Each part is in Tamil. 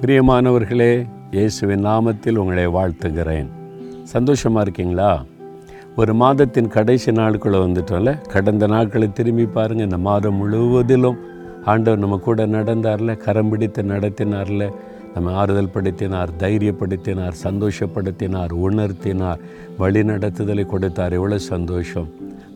பிரியமானவர்களே இயேசுவின் நாமத்தில் உங்களை வாழ்த்துகிறேன். சந்தோஷமாக இருக்கீங்களா? ஒரு மாதத்தின் கடைசி நாட்களை வந்துட்டோம்ல? கடந்த நாட்களை திரும்பி பாருங்கள் இந்த மாதம் முழுவதிலும் ஆண்டவர் நம்ம கூட நடந்தார்ல கரம் பிடித்து நடத்தினார்ல. நம்ம ஆறுதல் படுத்தினார் தைரியப்படுத்தினார் சந்தோஷப்படுத்தினார் உணர்த்தினார் வழி நடத்துதலை கொடுத்தார். எவ்வளோ சந்தோஷம்.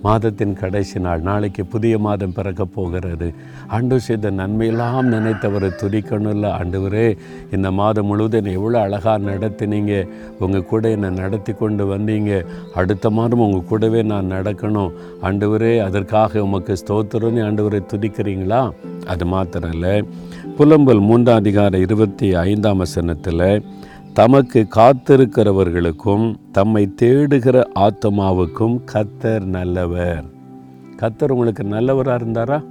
மாதத்தின் கடைசி நாள் நாளைக்கு புதிய மாதம் பிறக்க போகிறது. ஆண்டு செய்த நன்மையெல்லாம் நினைத்தவரை துதிக்கணும்ல ஆண்டவரே இந்த மாதம் முழுவதும் என்னை எவ்வளோ அழகாக நடத்தினீங்க. உங்கள் கூட என்னை நடத்தி கொண்டு வந்தீங்க. அடுத்த மாதம் உங்கள் கூடவே நான் நடக்கணும். ஆண்டவரே அதற்காக உமக்கு ஸ்தோத்திரம்னு ஆண்டவரை துதிக்கிறீங்களா? அது மாத்திரம் இல்லை. புலம்பல் மூன்றாம் அதிகாரம் இருபத்தி ஐந்தாம் வசனத்தில் தமக்கு காத்திருக்கிறவர்களுக்கும் தம்மை தேடுகிற ஆத்மாவுக்கும் கத்தர் நல்லவர். கத்தர் உங்களுக்கு நல்லவராக இருந்தாரா?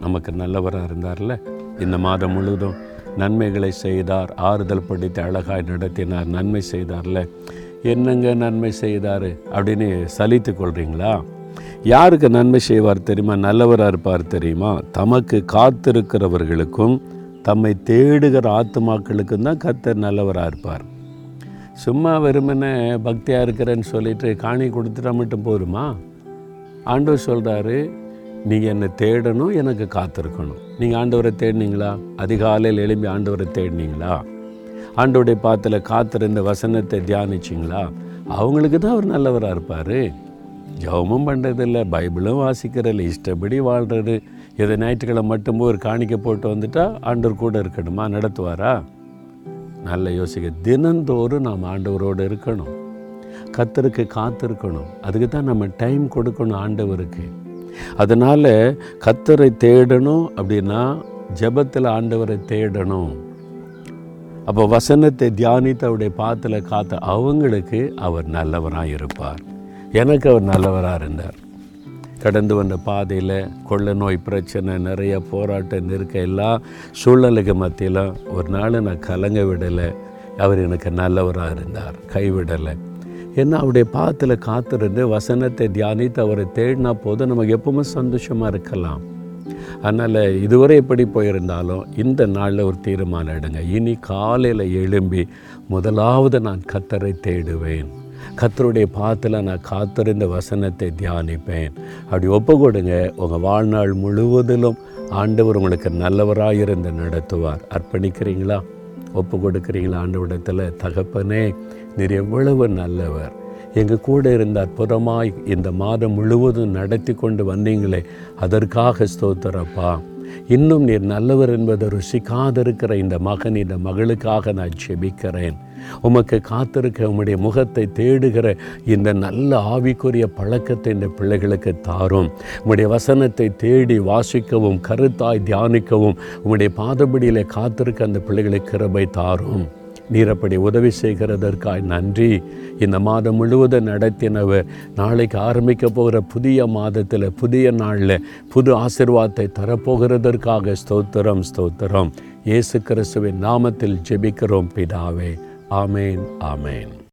நமக்கு நல்லவராக இருந்தார்ல? இந்த மாதம் முழுவதும் நன்மைகளை செய்தார் ஆறுதல் படித்து அழகாய் நடத்தினார் நன்மை செய்தார்ல? என்னங்க நன்மை செய்தார்? அப்படின்னு சலித்து கொள்கிறீங்களா யாருக்கு நன்மை செய்வார் தெரியுமா? நல்லவராக இருப்பார் தெரியுமா? தமக்கு காத்திருக்கிறவர்களுக்கும் தம்மை தேடுகிற ஆத்மாக்களுக்கும் தான் கத்தர் நல்லவராக இருப்பார். சும்மா வெறுமனே பக்தியாக இருக்கிறேன்னு சொல்லிட்டு காணி கொடுத்துட்டா மட்டும் போதுமா? ஆண்டவர் சொல்கிறாரு நீங்கள் என்னை தேடணும் எனக்கு காத்திருக்கணும். நீங்கள் ஆண்டவரை தேடினீங்களா? அதிகாலையில் எழும்பி ஆண்டவரை தேடினீங்களா? ஆண்டோடைய பாத்தில் காத்திருந்த வசனத்தை தியானிச்சிங்களா? அவங்களுக்கு தான் அவர் நல்லவராக இருப்பார். ஜெபமும் பண்ணுறதில்ல பைபிளும் வாசிக்கிறதில்ல இஷ்டப்படி வாழ்கிறது எதை ஞாயிற்றுக்கிழமை மட்டும் ஒரு காணிக்க போட்டு வந்துட்டால் ஆண்டவர் கூட இருக்கணுமா? நடத்துவாரா? நல்ல யோசிக்க தினந்தோறும் நாம் ஆண்டவரோடு இருக்கணும். கத்தருக்கு காத்திருக்கணும். அதுக்கு தான் நம்ம டைம் கொடுக்கணும் ஆண்டவருக்கு. அதனால் கத்தரை தேடணும் அப்படின்னா ஜெபத்தில் ஆண்டவரை தேடணும். அப்போ வசனத்தை தியானித்து அவருடைய பாத்தில் காத்த அவங்களுக்கு அவர் நல்லவராக இருப்பார் எனக்கு அவர் நல்லவராக இருந்தார். கடந்து வந்த பாதையில் கொள்ள நோய் பிரச்சனை நிறைய போராட்டம் இருக்க எல்லா சூழலுக்கு மத்தியில் ஒரு நாள் நான் கலங்க விடலை. அவர் எனக்கு நல்லவராக இருந்தார். கைவிடலை ஏன்னா அவருடைய பாத்தில் காத்திருந்து வசனத்தை தியானித்து அவரை தேடினா போதும் நமக்கு எப்பவுமே சந்தோஷமாக இருக்கலாம். அதனால் இதுவரை எப்படி போயிருந்தாலும் இந்த நாளில் ஒரு தீர்மானம் எடுங்க. இனி காலையில் எழும்பி முதலாவது நான் கத்தரை தேடுவேன். கத்தருடைய பாத்தில் நான் காத்திருந்த வசனத்தை தியானிப்பேன். அப்படி ஒப்பு கொடுங்க உங்கள் வாழ்நாள் முழுவதிலும் ஆண்டவர் உங்களுக்கு நல்லவராக இருந்து நடத்துவார். அர்ப்பணிக்கிறீங்களா? ஒப்பு கொடுக்குறீங்களா ஆண்டவிடத்தில் தகப்பனே நீர் எவ்வளவு நல்லவர். எங்கள் கூட இருந்த அற்புதமாய் இந்த மாதம் முழுவதும் நடத்தி கொண்டு வந்தீங்களே அதற்காக ஸ்தோத்திரப்பா. இன்னும் நீர் நல்லவர் என்பதை ருசிக்காதிருக்கிற இந்த மகன் இந்த மகளுக்காக நான் செபிக்கிறேன் உமக்கு காத்திருக்க உம்முடைய முகத்தை தேடுகிற இந்த நல்ல ஆவிக்குரிய பழக்கத்தை இந்த பிள்ளைகளுக்கு தாரும். உம்முடைய வசனத்தை தேடி வாசிக்கவும் கருத்தாய் தியானிக்கவும் உம்முடைய பாதபடியில் காத்திருக்க அந்த பிள்ளைகளுக்கு கிருபை தாரும். நீரப்படி உதவி செய்கிறதற்காய் நன்றி. இந்த மாதம் முழுவதும் நடத்தினவர் நாளைக்கு ஆரம்பிக்க போகிற புதிய மாதத்தில் புதிய நாளில் புது ஆசிர்வாதத்தை தரப்போகிறதற்காக ஸ்தோத்திரம் ஸ்தோத்திரம். இயேசு கிறிஸ்துவின் நாமத்தில் ஜெபிக்கிறோம் பிதாவே. ஆமேன் ஆமேன்.